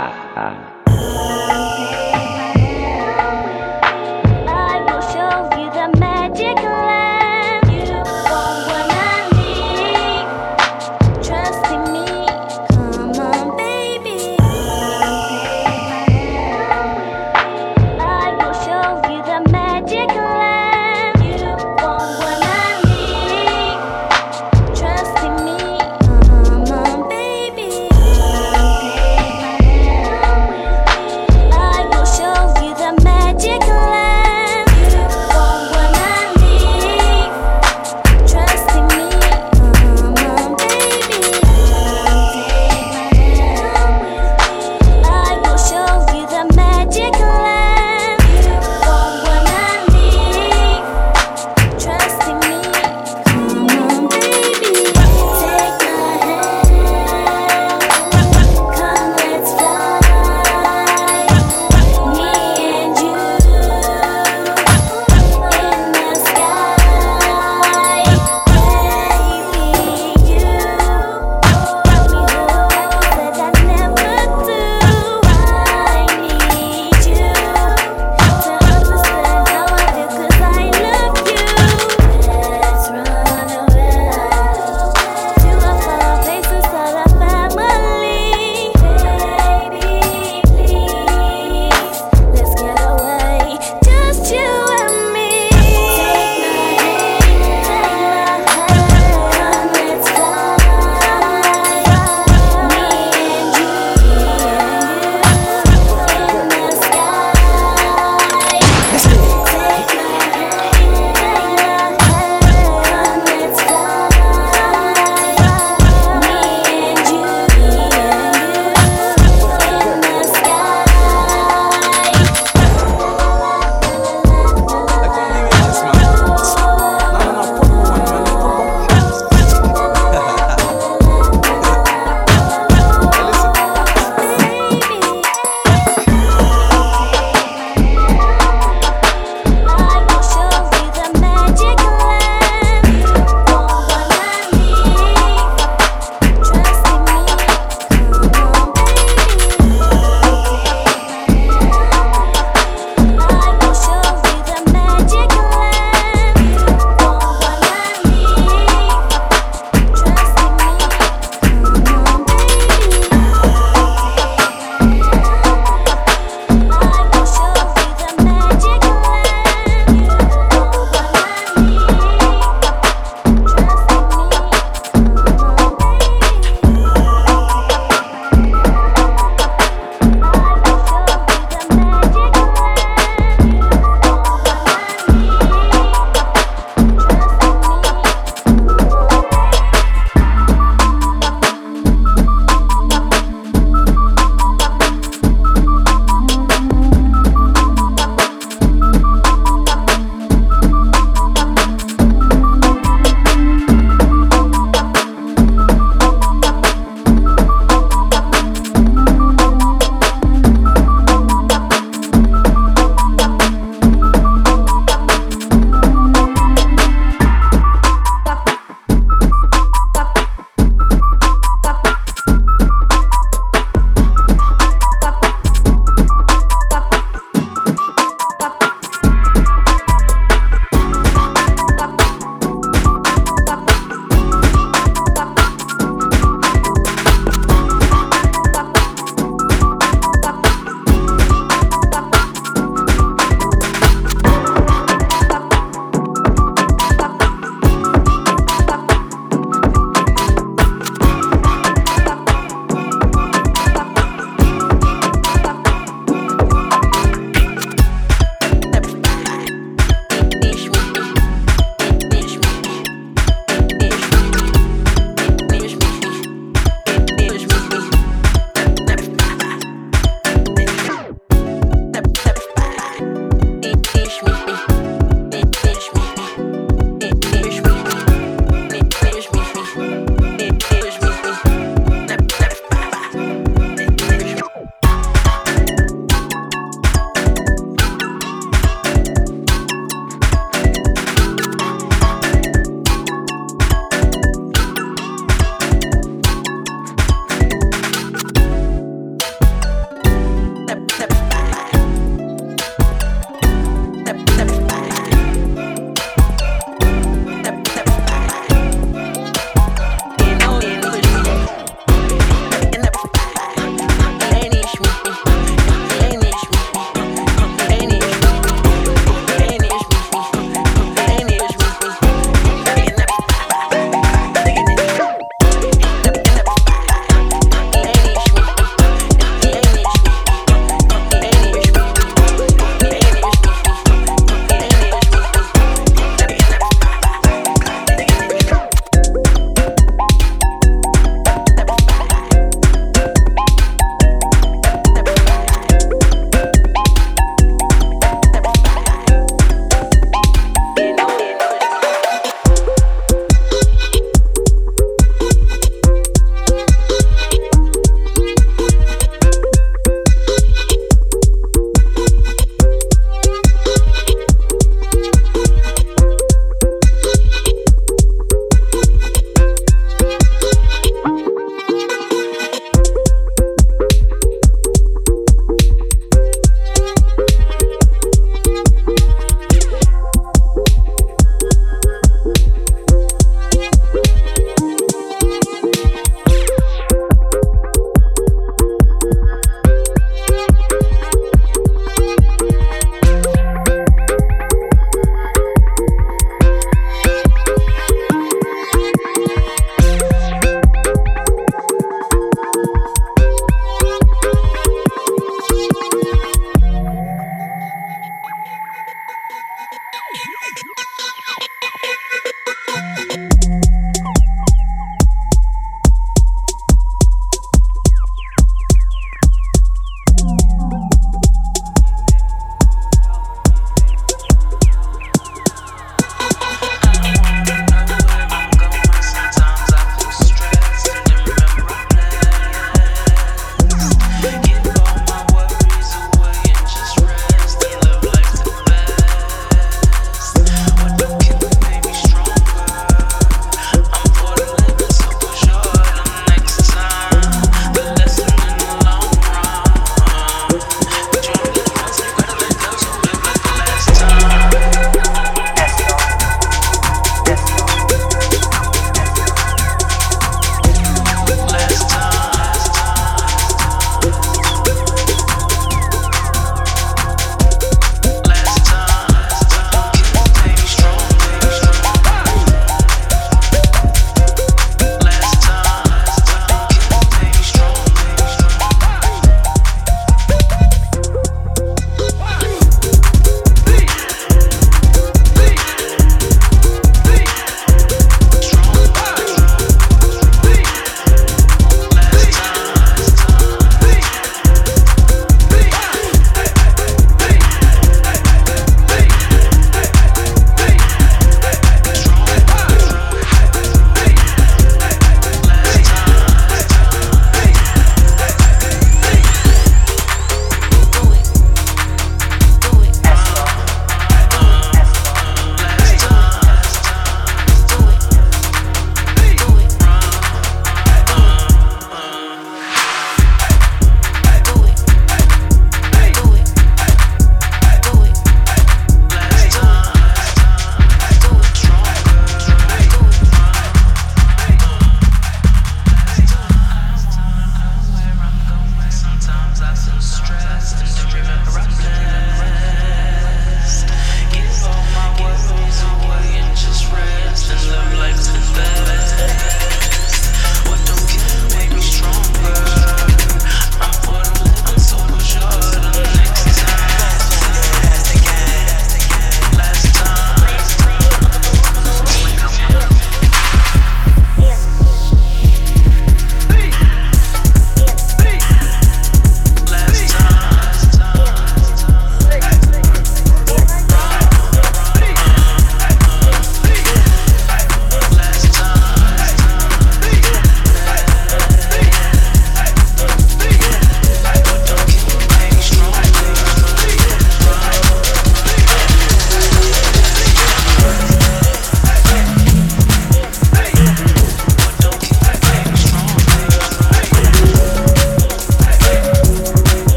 I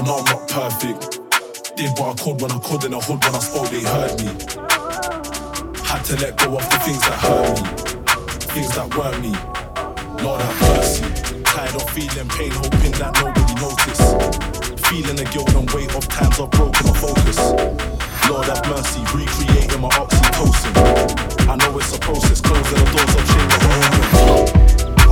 I know I'm not perfect. Did what I could when I could in the hood when I spoke, they heard me. Had to let go of the things that hurt me, things that were me. Lord have mercy. Tired of feeling pain, hoping that nobody notice. Feeling the guilt and weight of times I've broken my focus. Lord have mercy, recreating my oxytocin. I know it's a process, closing the doors of change.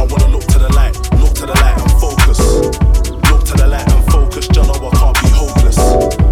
I wanna look to the light, look to the light and focus to the light and focus. John, I can't be hopeless.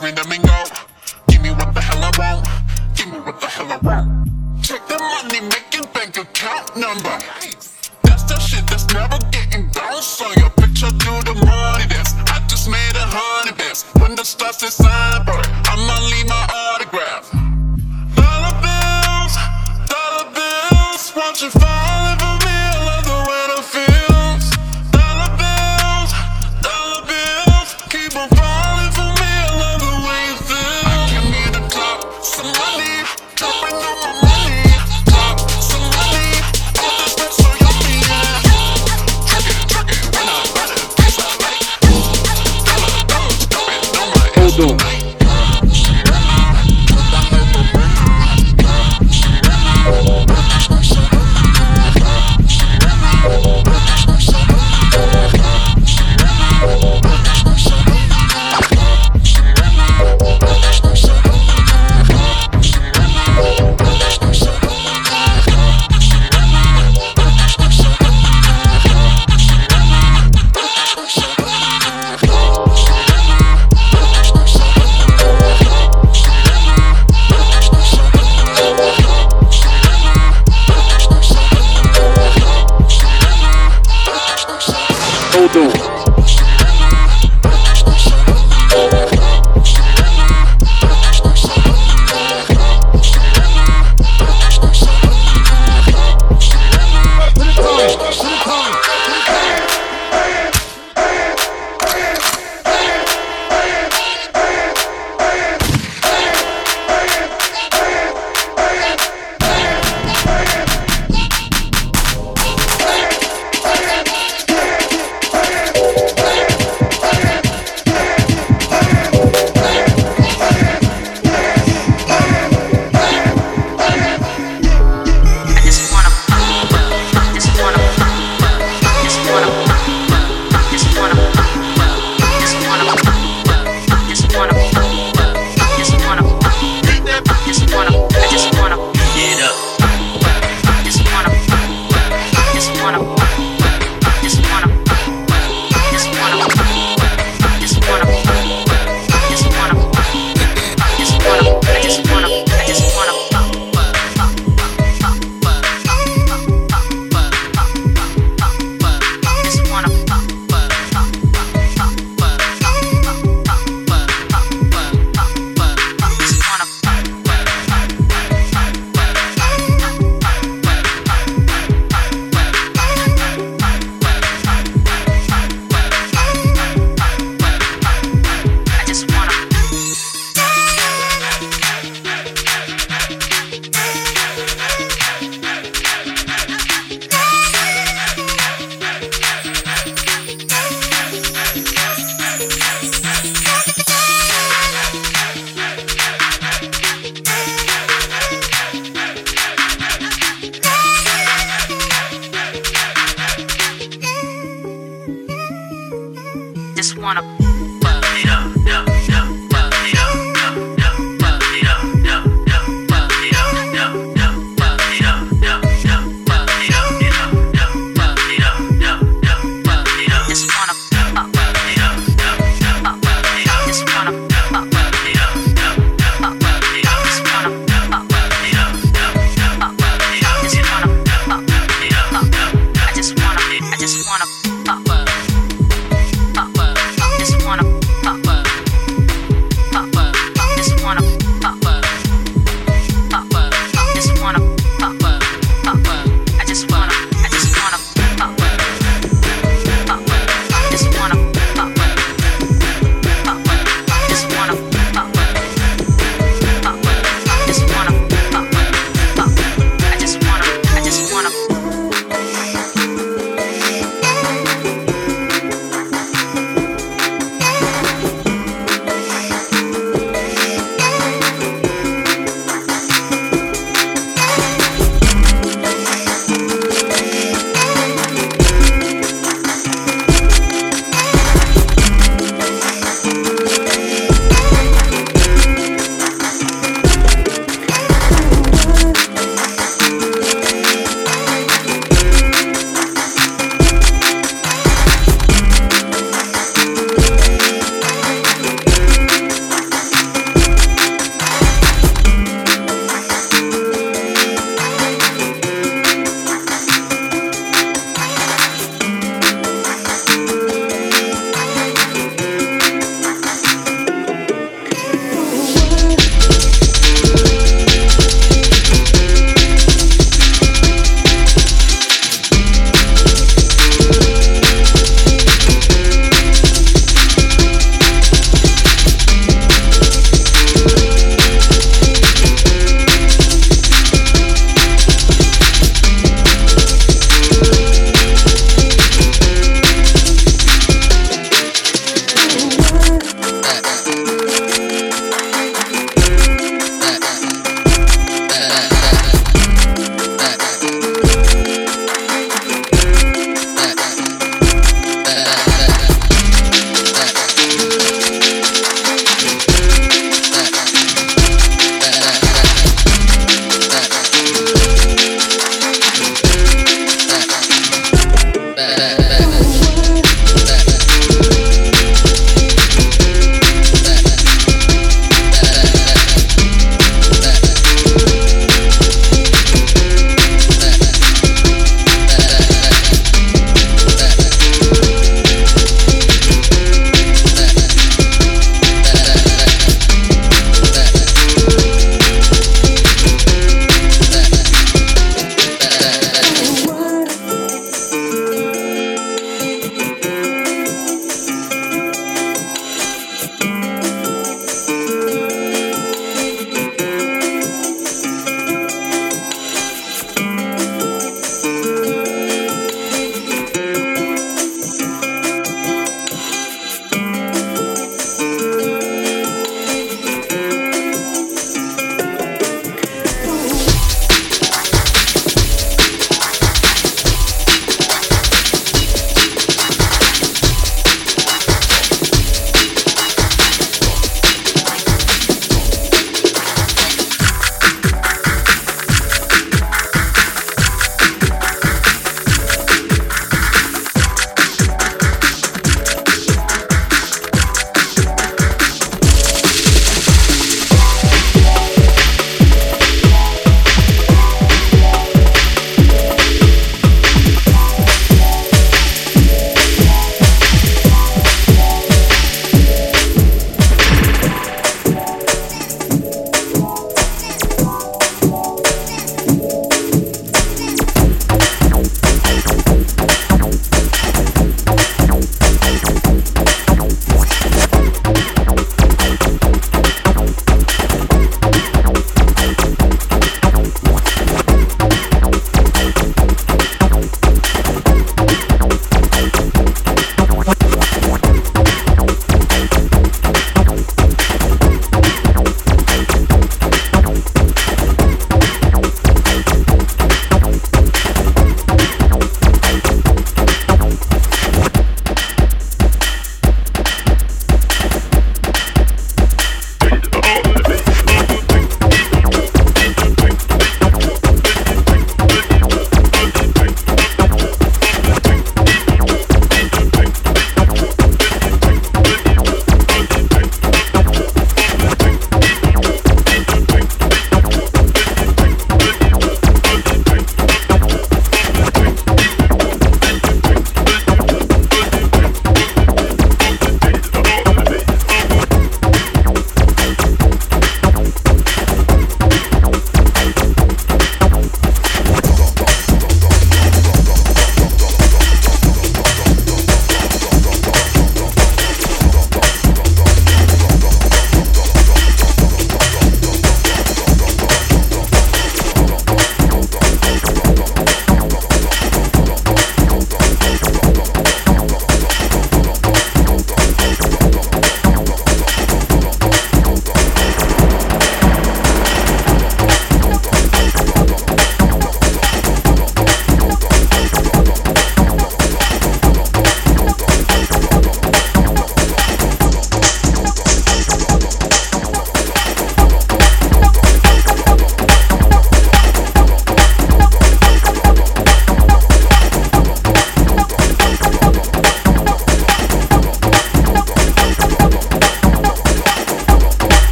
green flamingo. Give me what the hell I want. Give me what the hell I want. Check the money making bank account number. That's the shit that's never getting bounced on your picture do the money dance. I just made a hundred bands. When the stars is cyber, I'ma leave.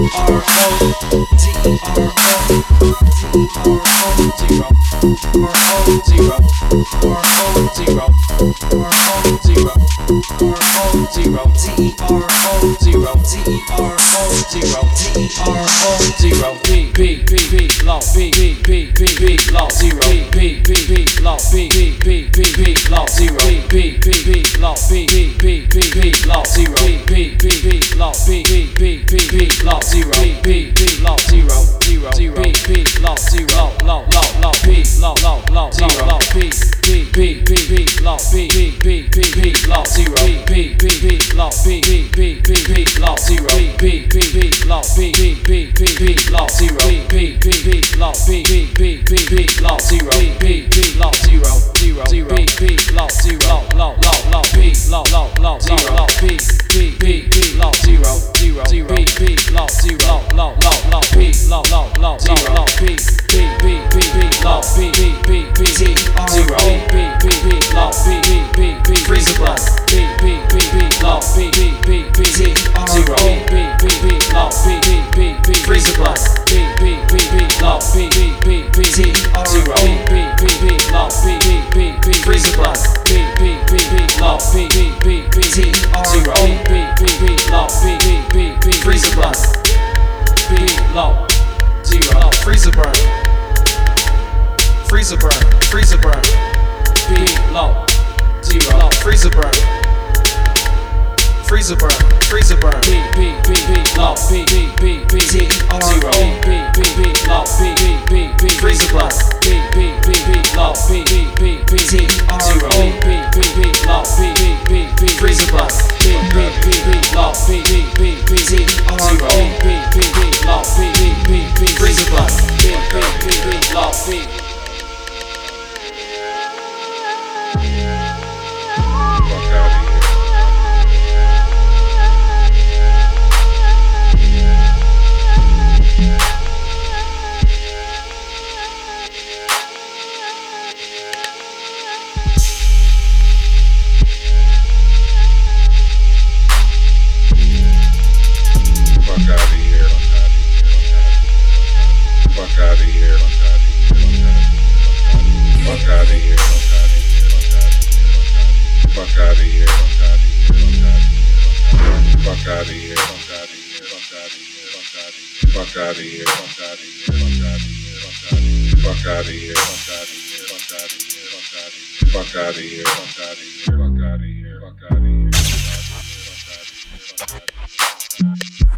zero, zero, zero, zero lost. B B B B lost zero B B B lost B B B B B lost zero B B B lost B B B B B lost zero B B B lost B B B B B lost zero B B lost zero zero zero B B lost zero lost lost lost B lost lost lost zero B B B lost zero zero, zero, p, low, zero, low, low, low, p, low, low, low, zero, p, p, p, p, p, low, p, p, p, p, t, zero, p, p, p, low, p, p, p, p, freeze blow, p, p, p, p, low, p, p, p, p, t, zero, p, p, p, p, low, p, p, p, p, freeze blow, p, p, p, p, low, p, p, p, p, t, zero, p, p, p, p, low, p, p, p, p, freeze blow, p, p, p B low B B B B T R zero B B B low B B B freezer burn B low zero freezer burn freezer burn freezer burn B low zero freezer burn Freezer burn. Freezer burn. B B B B low. B B B B Z zero. B B B low. B B B B freezer burn. B B B B low. B B B B Z zero. B B B low. B B B B freezer burn. B B B B low. B B B B Z zero. B B B low. B B B B freezer burn. B B B B low. B out of here. Fuck out of here. Fuck out of here. Fuck out of here. Fuck out of here. Fuck out of here. Fuck out of here. Fuck out of here. Fuck out of here. Fuck out of here. Fuck out of here.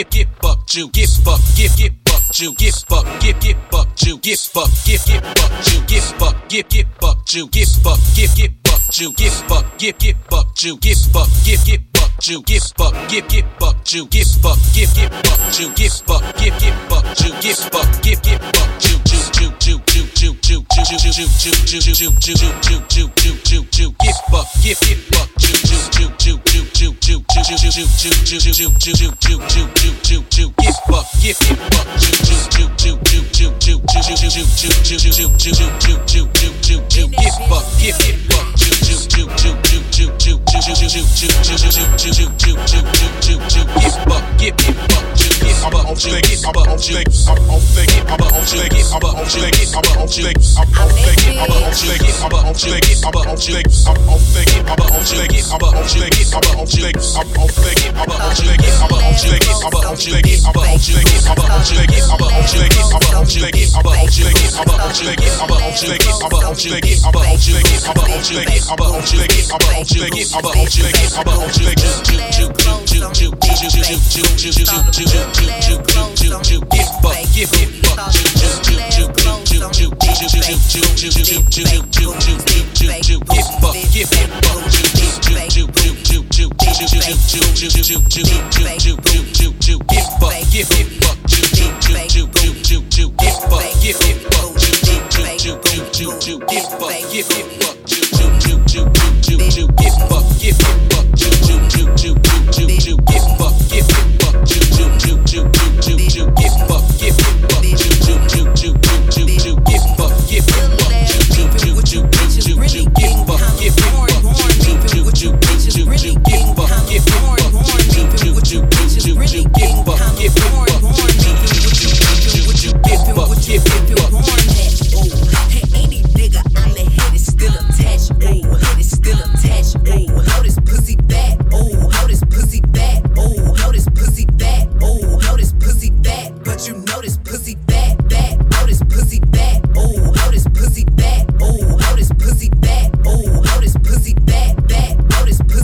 Get get fuck you, get fuck, get get fuck you, get fuck, get get fuck you, get fuck, get get fuck you, get fuck, get get fuck you, get fuck, get get fuck you, get fuck, get get fuck you, get fuck, get get fuck you, get fuck, get get fuck you, get fuck, get get fuck you, get fuck, get get fuck you, get fuck, get get fuck you, ju ju ju ju ju ju ju ju ju ju ju ju ju ju ju ju ju ju ju get fuck, get get fuck you, ju ju ju ju ju ju get fuck, get get fuck you, get I'm get I'm stick, I'm stick, I'm stick, I'm stick, I'm stick, I'm stick, I'm stick, I'm stick, I'm stick, I'm stick, I'm stick, I'm stick, Get fucked, get fucked, get get fuck, ju ju ju ju ju get fuck, get. Any nigga on the head is still attached. Ooh, head is still attached. How this pussy fat. Ooh, how this pussy fat. Ooh, how this pussy fat. Ooh, how this pussy fat. But you know this pussy fat, fat. How this pussy fat. Ooh, how this pussy fat. Ooh, how this pussy fat. Ooh, how this pussy fat, fat.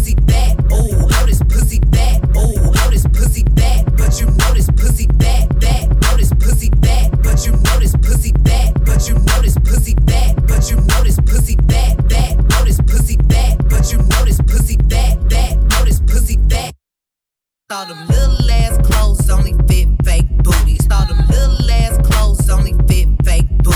Pussy fat. Ooh, how this pussy fat. Ooh, how this pussy fat. But you know this pussy fat, fat. How this pussy fat. But you know this pussy fat. But you know this pussy fat. But you know this pussy fat, fat. How this pussy fat. But you know this pussy fat, fat. How this pussy fat. Saw them little ass clothes only fit fake booties. Saw them little ass clothes only fit fake booties.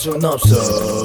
soon up, so.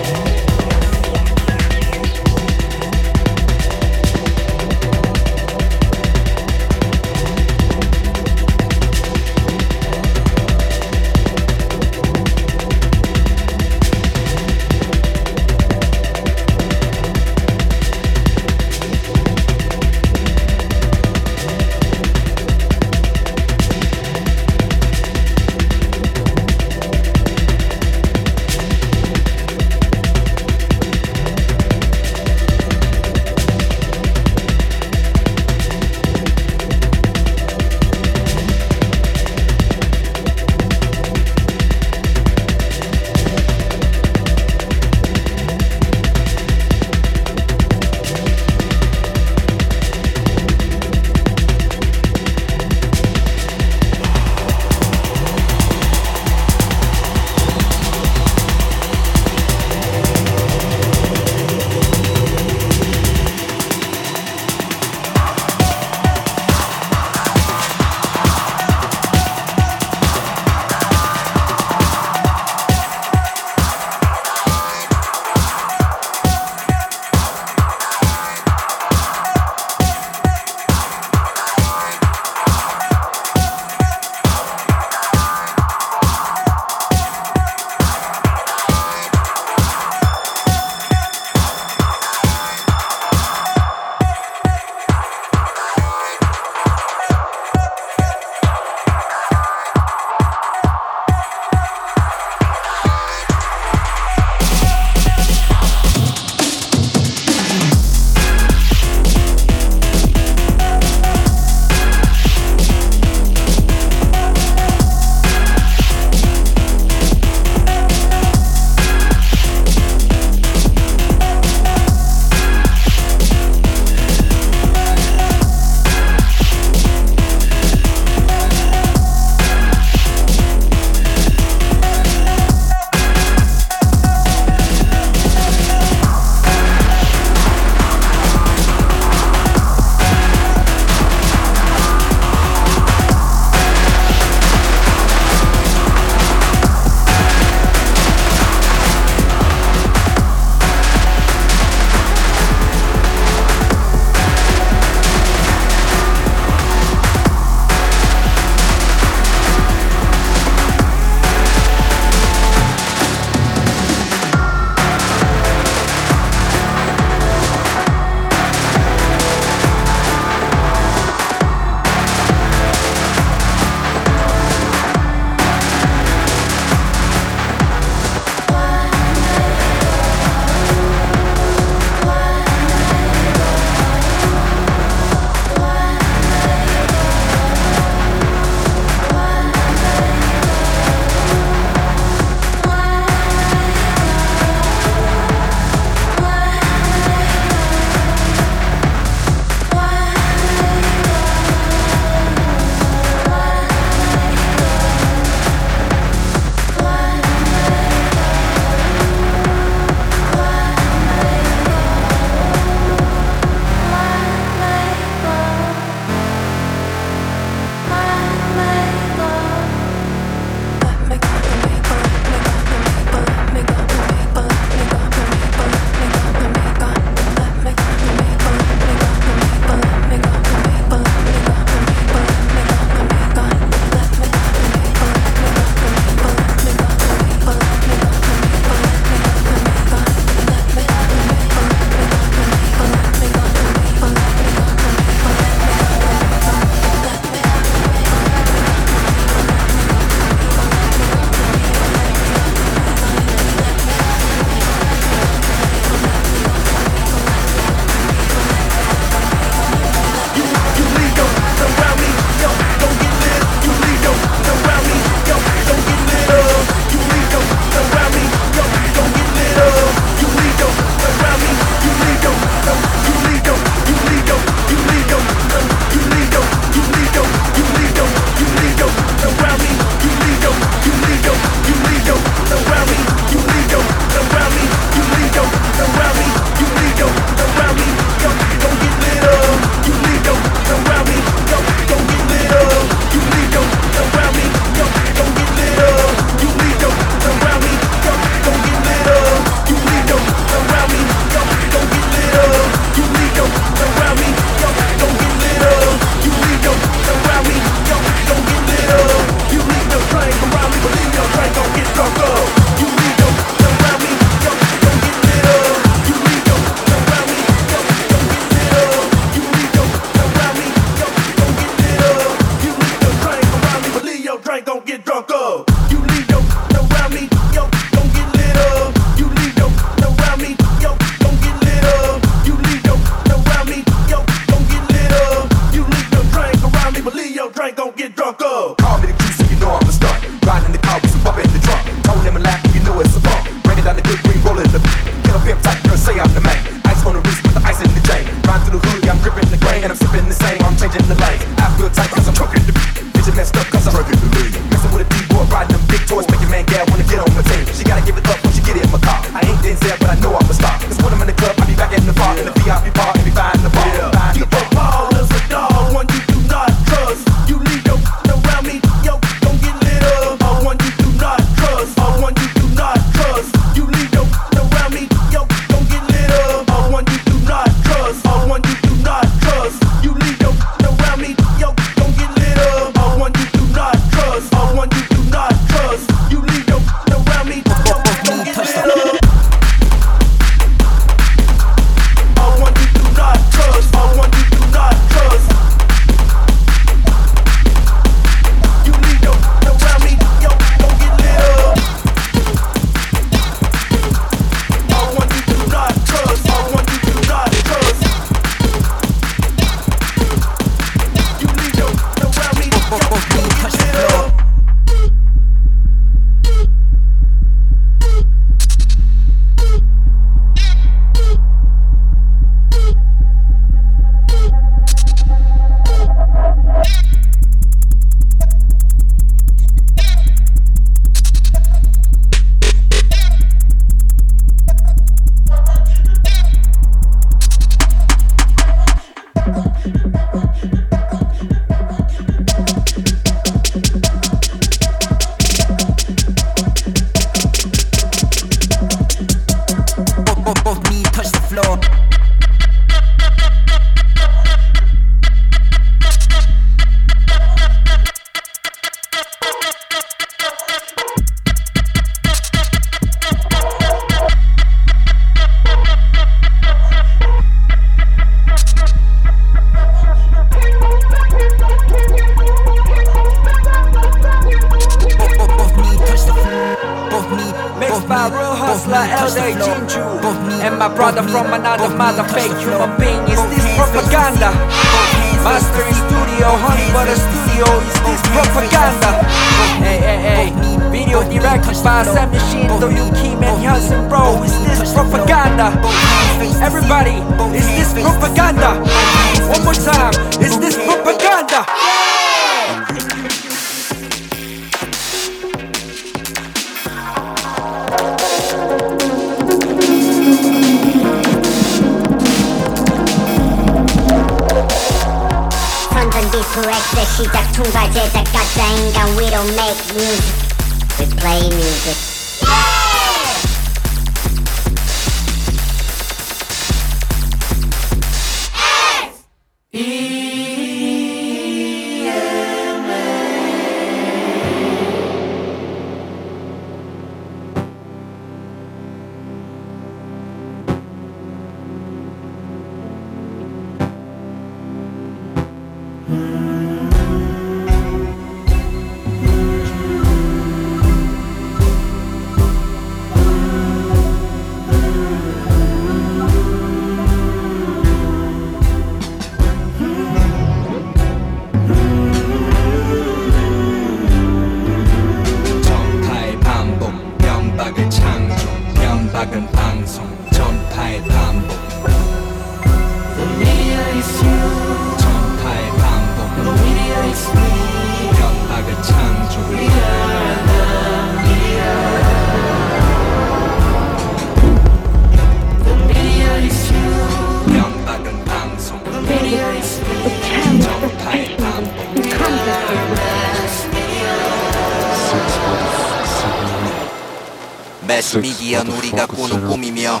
과연 우리가 뭐 꾸는 꿈이며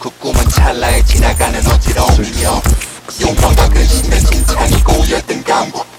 그 꿈은 찰나에 지나가는 어지러움이며 용감과 근심된 진창이고 열등감과